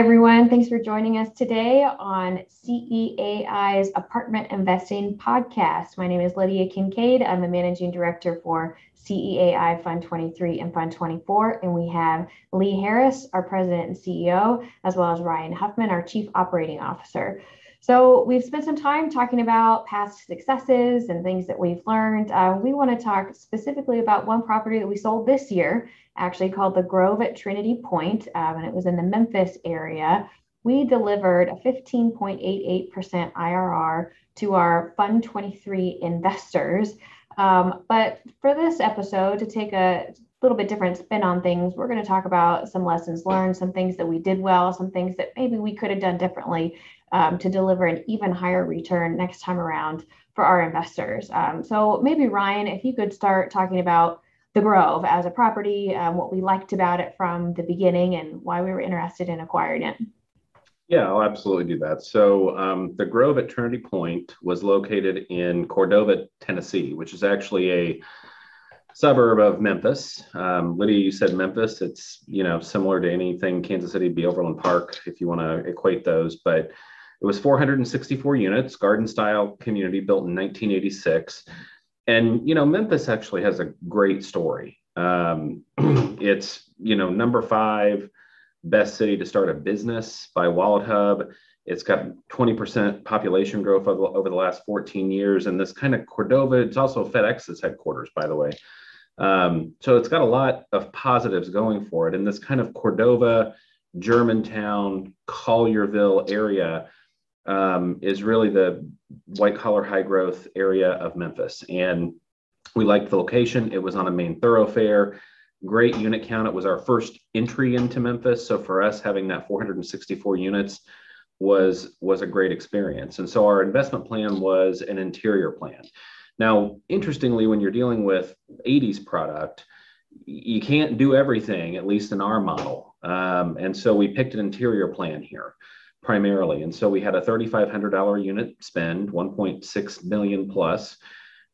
everyone. Thanks for joining us today on CEAI's Apartment Investing Podcast. My name is Lydia Kincaid. I'm the Managing Director for CEAI Fund 23 and Fund 24. And we have Lee Harris, our President and CEO, as well as Ryan Huffman, our Chief Operating Officer. So we've spent some time talking about past successes and things that we've learned. Uh, we want to talk specifically about one property that we sold this year, actually called the Grove at Trinity Point, um, and it was in the Memphis area. We delivered a 15.88% IRR to our Fund 23 investors. Um, but for this episode, to take a little bit different spin on things, we're going to talk about some lessons learned, some things that we did well, some things that maybe we could have done differently um, to deliver an even higher return next time around for our investors. Um, so maybe Ryan, if you could start talking about the Grove as a property, um, what we liked about it from the beginning, and why we were interested in acquiring it. Yeah, I'll absolutely do that. So, um, the Grove at Trinity Point was located in Cordova, Tennessee, which is actually a suburb of Memphis. Um, Lydia, you said Memphis. It's you know similar to anything Kansas City, be Overland Park, if you want to equate those. But it was 464 units, garden style community built in 1986. And, you know, Memphis actually has a great story. Um, it's, you know, number five best city to start a business by WalletHub. It's got 20% population growth over, over the last 14 years. And this kind of Cordova, it's also FedEx's headquarters, by the way. Um, so it's got a lot of positives going for it. And this kind of Cordova, Germantown, Collierville area um, is really the white collar high growth area of Memphis. And we liked the location. It was on a main thoroughfare, great unit count. It was our first entry into Memphis. So for us, having that 464 units was, was a great experience. And so our investment plan was an interior plan. Now, interestingly, when you're dealing with 80s product, you can't do everything, at least in our model. Um, and so we picked an interior plan here primarily. And so we had a $3,500 unit spend, 1.6 million plus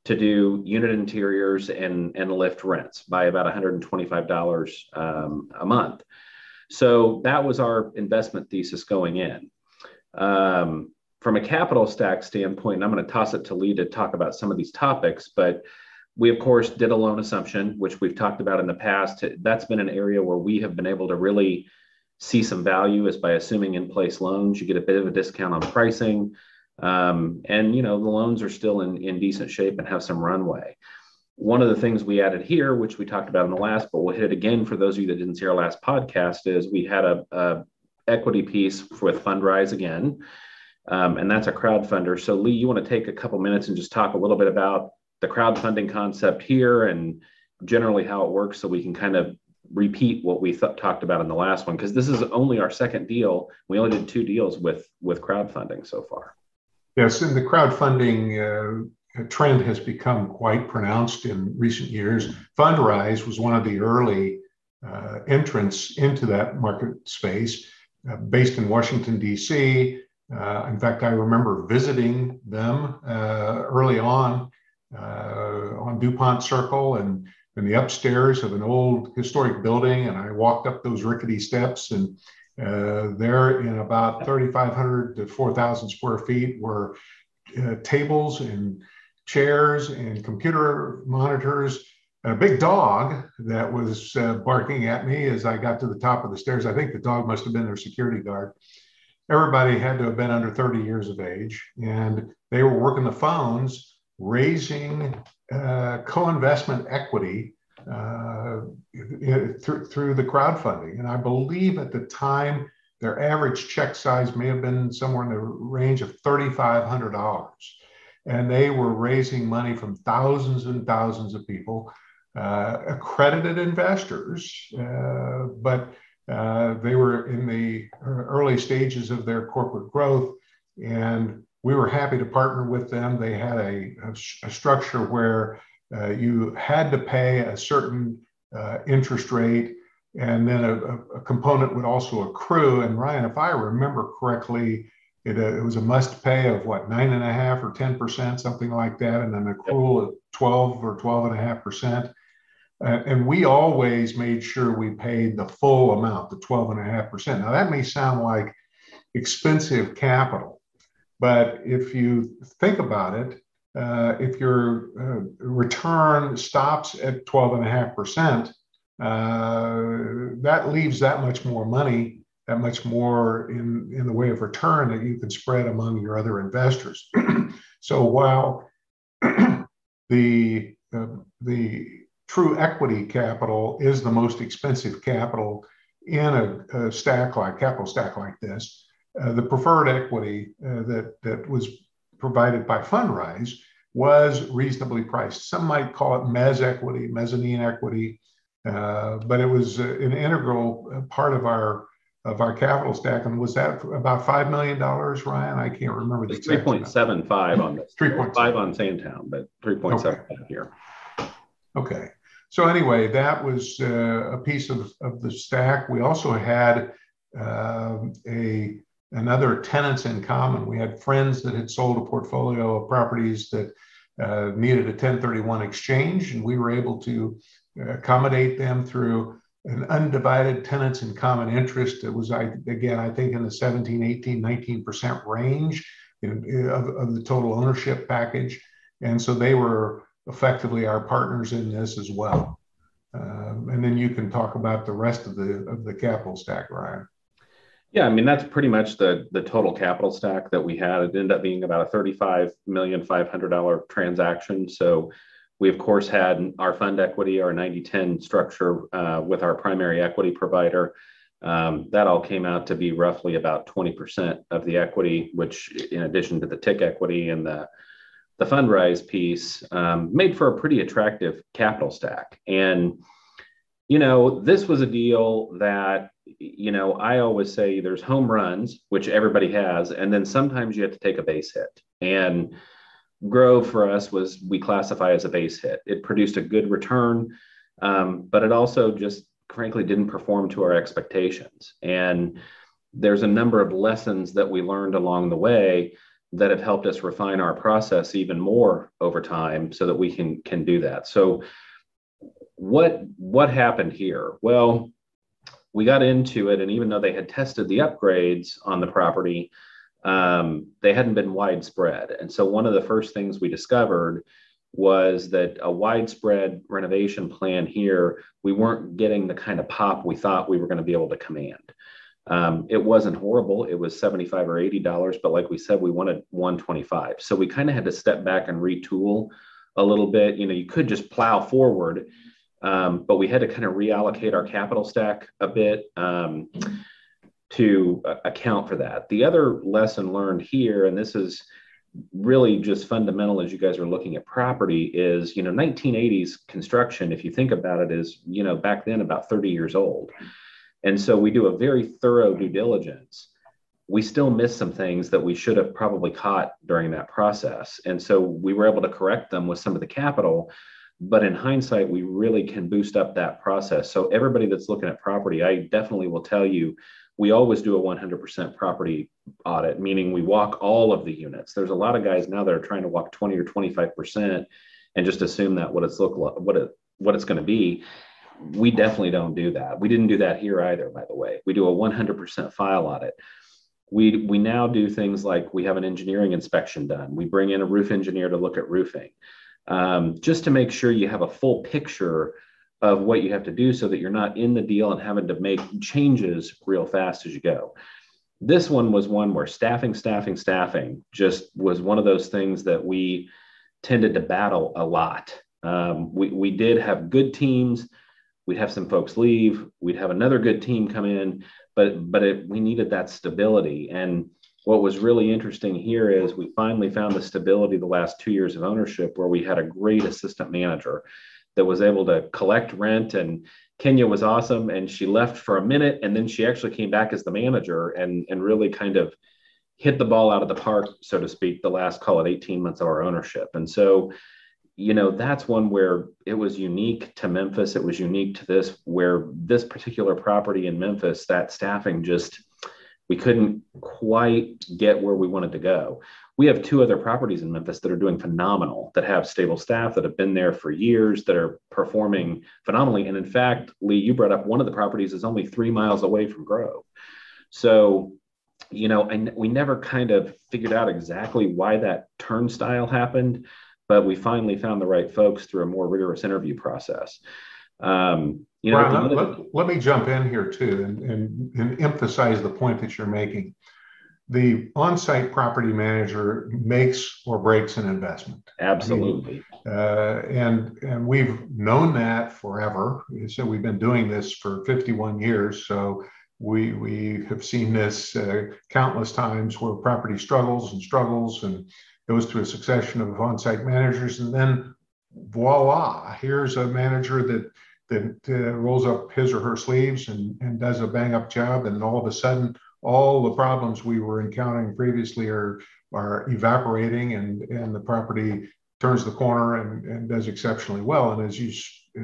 to do unit interiors and, and lift rents by about $125 um, a month. So that was our investment thesis going in. Um, from a capital stack standpoint, I'm going to toss it to Lee to talk about some of these topics, but we of course did a loan assumption, which we've talked about in the past. That's been an area where we have been able to really see some value is by assuming in place loans. You get a bit of a discount on pricing. Um, and you know the loans are still in, in decent shape and have some runway. One of the things we added here, which we talked about in the last, but we'll hit it again for those of you that didn't see our last podcast, is we had a, a equity piece with Fundrise again, um, and that's a crowdfunder. So Lee, you want to take a couple minutes and just talk a little bit about the crowdfunding concept here and generally how it works, so we can kind of repeat what we th- talked about in the last one because this is only our second deal. We only did two deals with with crowdfunding so far. Yes, and the crowdfunding uh, trend has become quite pronounced in recent years. Fundrise was one of the early uh, entrants into that market space, uh, based in Washington D.C. Uh, in fact, I remember visiting them uh, early on uh, on Dupont Circle and in the upstairs of an old historic building, and I walked up those rickety steps, and uh, there in about 3,500 to 4,000 square feet were uh, tables and chairs and computer monitors. And a big dog that was uh, barking at me as I got to the top of the stairs. I think the dog must have been their security guard. Everybody had to have been under 30 years of age, and they were working the phones raising uh, co-investment equity uh, through, through the crowdfunding. And I believe at the time, their average check size may have been somewhere in the range of $3,500. And they were raising money from thousands and thousands of people, uh, accredited investors, uh, but uh, they were in the early stages of their corporate growth. And we were happy to partner with them. They had a, a, a structure where uh, you had to pay a certain uh, interest rate, and then a, a, component would also accrue. And Ryan, if I remember correctly, it, uh, it was a must pay of what nine and a half or ten percent, something like that, and an accrual of twelve or twelve and a half percent. Uh, and we always made sure we paid the full amount, the 12.5%. Now, that may sound like expensive capital, but if you think about it, uh, if your uh, return stops at 12.5%, uh, that leaves that much more money, that much more in, in the way of return that you can spread among your other investors. so while the, uh, the true equity capital is the most expensive capital in a, a stack like capital stack like this, uh, the preferred equity uh, that, that was provided by Fundrise was reasonably priced. Some might call it mezz equity, mezzanine equity, uh, but it was uh, an integral uh, part of our of our capital stack. And was that about five million dollars, Ryan? I can't remember the three point seven five on this. Three point five on Sandtown, but three point seven five here. Okay. So anyway, that was uh, a piece of, of the stack. We also had um, a another tenants in common. We had friends that had sold a portfolio of properties that uh, needed a 1031 exchange, and we were able to accommodate them through an undivided tenants in common interest. It was, I, again, I think in the 17, 18, 19% range in, of, of the total ownership package. And so they were effectively our partners in this as well. Um, and then you can talk about the rest of the of the capital stack, Ryan. Yeah, I mean that's pretty much the the total capital stack that we had. It ended up being about a thirty-five million five hundred dollar transaction. So we of course had our fund equity, our 90-10 structure uh, with our primary equity provider. Um, that all came out to be roughly about 20% of the equity, which in addition to the TIC equity and the the fundrise piece um, made for a pretty attractive capital stack. And, you know, this was a deal that, you know, I always say there's home runs, which everybody has, and then sometimes you have to take a base hit. And Grove for us was we classify as a base hit. It produced a good return, um, but it also just frankly didn't perform to our expectations. And there's a number of lessons that we learned along the way that have helped us refine our process even more over time so that we can can do that so what what happened here well we got into it and even though they had tested the upgrades on the property um, they hadn't been widespread and so one of the first things we discovered was that a widespread renovation plan here we weren't getting the kind of pop we thought we were going to be able to command um, it wasn't horrible. It was 75 or 80 dollars, but like we said, we wanted 125. So we kind of had to step back and retool a little bit. You know, you could just plow forward, um, but we had to kind of reallocate our capital stack a bit um, to account for that. The other lesson learned here, and this is really just fundamental as you guys are looking at property is you know 1980s construction if you think about it is you know back then about 30 years old and so we do a very thorough due diligence. We still miss some things that we should have probably caught during that process. And so we were able to correct them with some of the capital. But in hindsight, we really can boost up that process. So everybody that's looking at property, I definitely will tell you, we always do a 100% property audit, meaning we walk all of the units. There's a lot of guys now that are trying to walk 20 or 25% and just assume that what it's look like, what it what it's going to be we definitely don't do that. We didn't do that here either, by the way. We do a 100% file audit. We, we now do things like we have an engineering inspection done. We bring in a roof engineer to look at roofing, um, just to make sure you have a full picture of what you have to do so that you're not in the deal and having to make changes real fast as you go. This one was one where staffing, staffing, staffing just was one of those things that we tended to battle a lot. Um, we, we did have good teams we'd have some folks leave we'd have another good team come in but but it, we needed that stability and what was really interesting here is we finally found the stability the last two years of ownership where we had a great assistant manager that was able to collect rent and kenya was awesome and she left for a minute and then she actually came back as the manager and and really kind of hit the ball out of the park so to speak the last call it 18 months of our ownership. And so you know that's one where it was unique to memphis. It was unique to this where this particular property in memphis that staffing just we couldn't quite get where we wanted to go. We have two other properties in Memphis that are doing phenomenal, that have stable staff, that have been there for years, that are performing phenomenally. And in fact, Lee, you brought up one of the properties is only three miles away from Grove. So, you know, we never kind of figured out exactly why that turnstile happened, but we finally found the right folks through a more rigorous interview process. Um, you know, Brian, let, let, me jump in here too and, and, and emphasize the point that you're making. The on-site property manager makes or breaks an investment. Absolutely. I mean, uh, and and we've known that forever. So we've been doing this for 51 years. So we we have seen this uh, countless times where property struggles and struggles and goes through a succession of on-site managers, and then voila, here's a manager that that uh, rolls up his or her sleeves and, and does a bang up job. And all of a sudden, all the problems we were encountering previously are, are evaporating and, and the property turns the corner and, and does exceptionally well. And as you,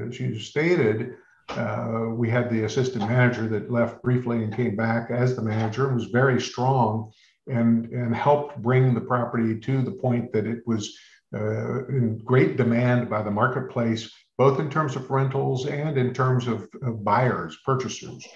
as you stated, uh, we had the assistant manager that left briefly and came back as the manager and was very strong and, and helped bring the property to the point that it was uh, in great demand by the marketplace both in terms of rentals and in terms of, of buyers, purchasers.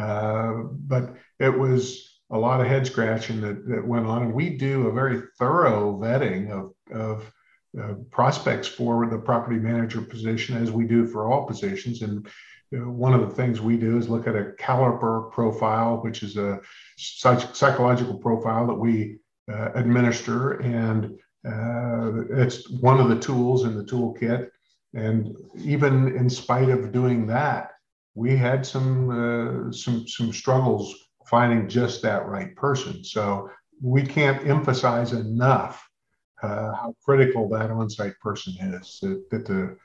Uh, but it was a lot of head scratching that, that went on. And we do a very thorough vetting of, of uh, prospects for the property manager position, as we do for all positions. And know, one of the things we do is look at a caliper profile, which is a psych- psychological profile that we uh, administer. And uh, it's one of the tools in the toolkit and even in spite of doing that, we had some uh, some some struggles finding just that right person. So we can't emphasize enough uh, how critical that on-site person is that, that the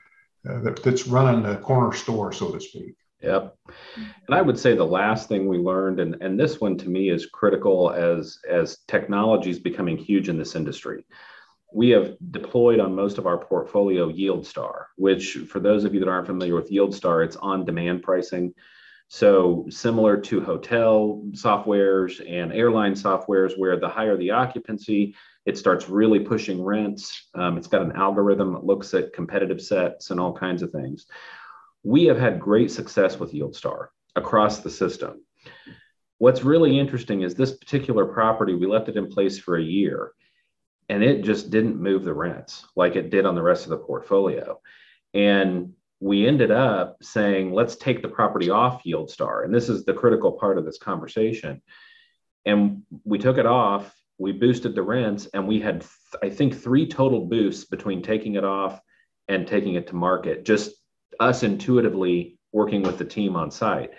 uh, that, that's running the corner store, so to speak. Yep. And I would say the last thing we learned, and, and this one to me is critical as as technology is becoming huge in this industry we have deployed on most of our portfolio YieldStar, which for those of you that aren't familiar with YieldStar, it's on demand pricing. So similar to hotel softwares and airline softwares, where the higher the occupancy, it starts really pushing rents. Um, it's got an algorithm that looks at competitive sets and all kinds of things. We have had great success with YieldStar across the system. What's really interesting is this particular property, we left it in place for a year and it just didn't move the rents like it did on the rest of the portfolio. And we ended up saying, let's take the property off YieldStar. And this is the critical part of this conversation. And we took it off, we boosted the rents, and we had, I think, three total boosts between taking it off and taking it to market, just us intuitively working with the team on site.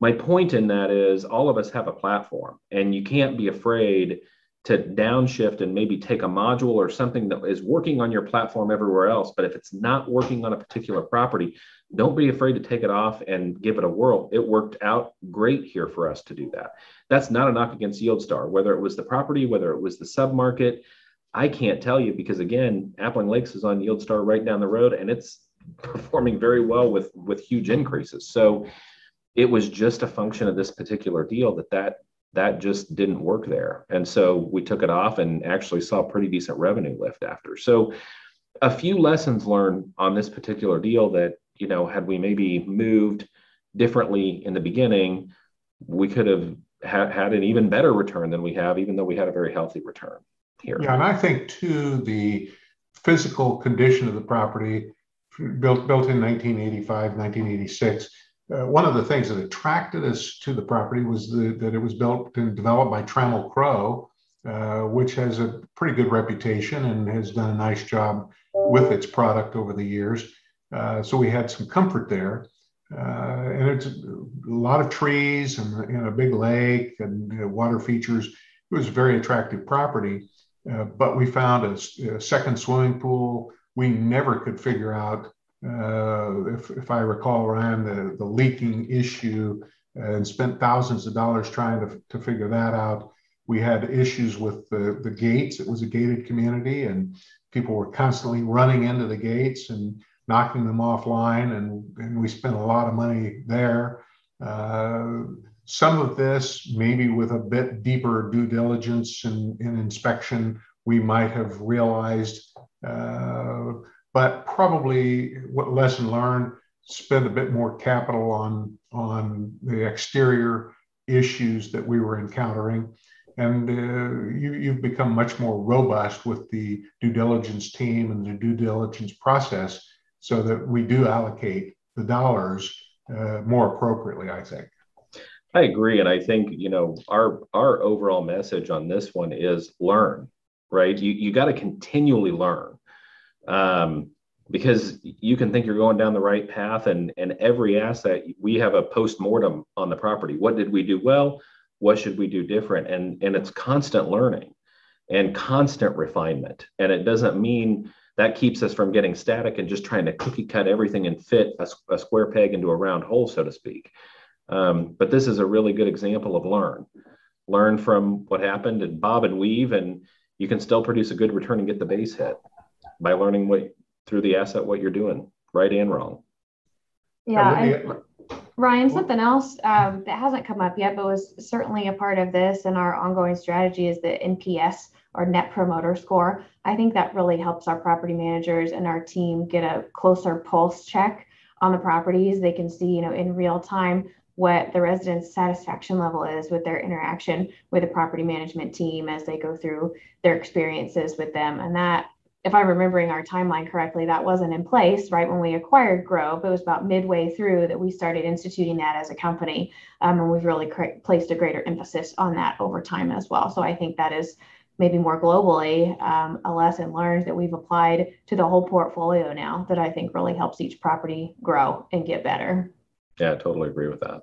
My point in that is all of us have a platform, and you can't be afraid to downshift and maybe take a module or something that is working on your platform everywhere else. But if it's not working on a particular property, don't be afraid to take it off and give it a whirl. It worked out great here for us to do that. That's not a knock against YieldStar, whether it was the property, whether it was the submarket. I can't tell you because again, Appling Lakes is on YieldStar right down the road and it's performing very well with with huge increases. So it was just a function of this particular deal that that that just didn't work there. And so we took it off and actually saw pretty decent revenue lift after. So a few lessons learned on this particular deal that, you know, had we maybe moved differently in the beginning, we could have ha- had an even better return than we have, even though we had a very healthy return here. Yeah, and I think too the physical condition of the property built built in 1985, 1986 uh, one of the things that attracted us to the property was the, that it was built and developed by Trammell Crow, uh, which has a pretty good reputation and has done a nice job with its product over the years. Uh, so we had some comfort there. Uh, and it's a lot of trees and, and a big lake and water features. It was a very attractive property. Uh, but we found a, a second swimming pool. We never could figure out uh, if, if I recall, Ryan, the, the leaking issue and spent thousands of dollars trying to, to figure that out. We had issues with the, the gates. It was a gated community, and people were constantly running into the gates and knocking them offline. And, and we spent a lot of money there. Uh, some of this, maybe with a bit deeper due diligence and, and inspection, we might have realized. Uh, but probably what lesson learned, spend a bit more capital on, on the exterior issues that we were encountering. And uh, you, you've become much more robust with the due diligence team and the due diligence process so that we do allocate the dollars uh, more appropriately, I think. I agree, and I think you know our our overall message on this one is learn, right? You you got to continually learn, um, because you can think you're going down the right path, and and every asset we have a post mortem on the property. What did we do well? What should we do different? And and it's constant learning, and constant refinement, and it doesn't mean that keeps us from getting static and just trying to cookie cut everything and fit a, a square peg into a round hole, so to speak um, but this is a really good example of learn. Learn from what happened and bob and weave, and you can still produce a good return and get the base hit by learning what through the asset what you're doing, right and wrong. Yeah. And Ryan, something else um, that hasn't come up yet, but was certainly a part of this and our ongoing strategy is the NPS or Net Promoter Score. I think that really helps our property managers and our team get a closer pulse check on the properties. They can see, you know, in real time what the residents' satisfaction level is with their interaction with the property management team as they go through their experiences with them. And that, if I'm remembering our timeline correctly, that wasn't in place right when we acquired Grove. It was about midway through that we started instituting that as a company. Um, and we've really cr- placed a greater emphasis on that over time as well. So I think that is maybe more globally um, a lesson learned that we've applied to the whole portfolio now that I think really helps each property grow and get better. Yeah, I totally agree with that.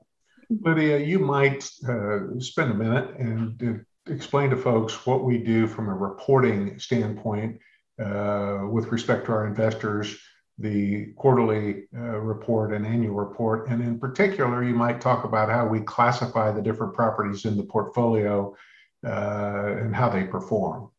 Lydia, you might uh, spend a minute and uh, explain to folks what we do from a reporting standpoint with respect to our investors, the quarterly uh, report and annual report. And in particular, you might talk about how we classify the different properties in the portfolio uh, and how they perform.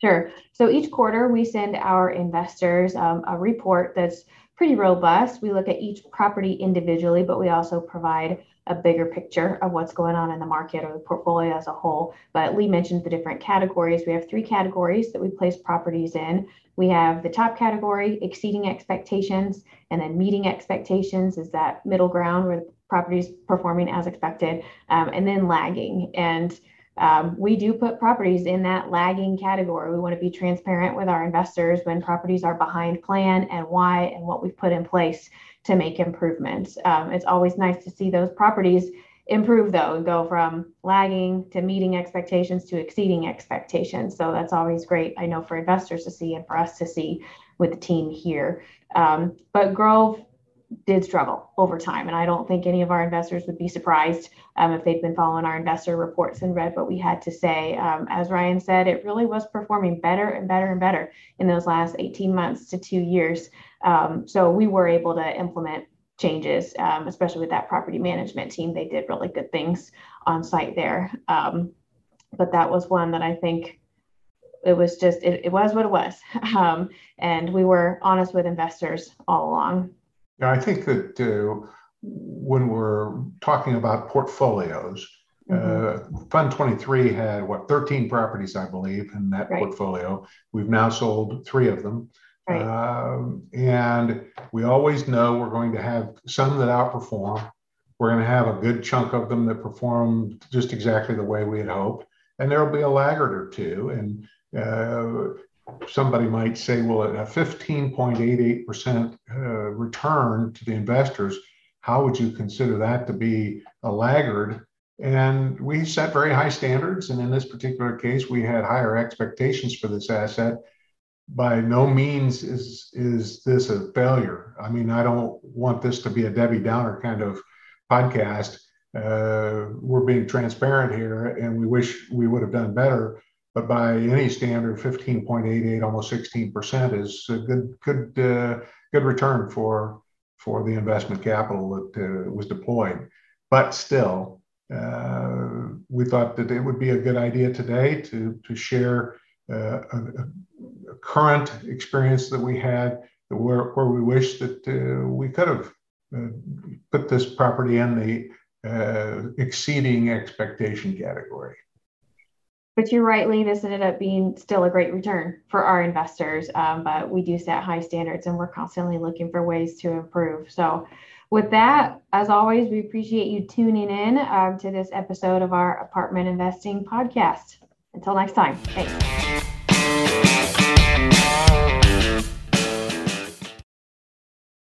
Sure. So each quarter, we send our investors um, a report that's pretty robust. We look at each property individually, but we also provide a bigger picture of what's going on in the market or the portfolio as a whole. But Lee mentioned the different categories. We have three categories that we place properties in. We have the top category, exceeding expectations, and then meeting expectations is that middle ground where the property is performing as expected, um, and then lagging. And um, we do put properties in that lagging category. We want to be transparent with our investors when properties are behind plan and why and what we've put in place to make improvements. Um, it's always nice to see those properties improve though and go from lagging to meeting expectations to exceeding expectations. So that's always great, I know, for investors to see and for us to see with the team here. Um, but Grove did struggle over time. And I don't think any of our investors would be surprised um, if they'd been following our investor reports and read what we had to say. Um, as Ryan said, it really was performing better and better and better in those last 18 months to two years. Um, so we were able to implement changes, um, especially with that property management team. They did really good things on site there. Um, but that was one that I think it was just, it, it was what it was. Um, and we were honest with investors all along. Yeah, I think that uh, when we're talking about portfolios, mm-hmm. uh, Fund 23 had what 13 properties, I believe, in that right. portfolio. We've now sold three of them. Right. Um, and we always know we're going to have some that outperform. We're going to have a good chunk of them that perform just exactly the way we had hoped. And there'll be a laggard or two. And uh, somebody might say, well, at a 15.88% uh, return to the investors, how would you consider that to be a laggard? And we set very high standards. And in this particular case, we had higher expectations for this asset. By no means is, is this a failure. I mean, I don't want this to be a Debbie Downer kind of podcast. Uh, we're being transparent here, and we wish we would have done better but by any standard, 15.88, almost 16% is a good, good, uh, good return for for the investment capital that uh, was deployed. But still, uh, we thought that it would be a good idea today to to share uh, a, a, current experience that we had where, where we wish that uh, we could have uh, put this property in the exceeding expectation category. But you're right, Lee, this ended up being still a great return for our investors. Um, but we do set high standards and we're constantly looking for ways to improve. So, with that, as always, we appreciate you tuning in um, to this episode of our apartment investing podcast. Until next time, thanks.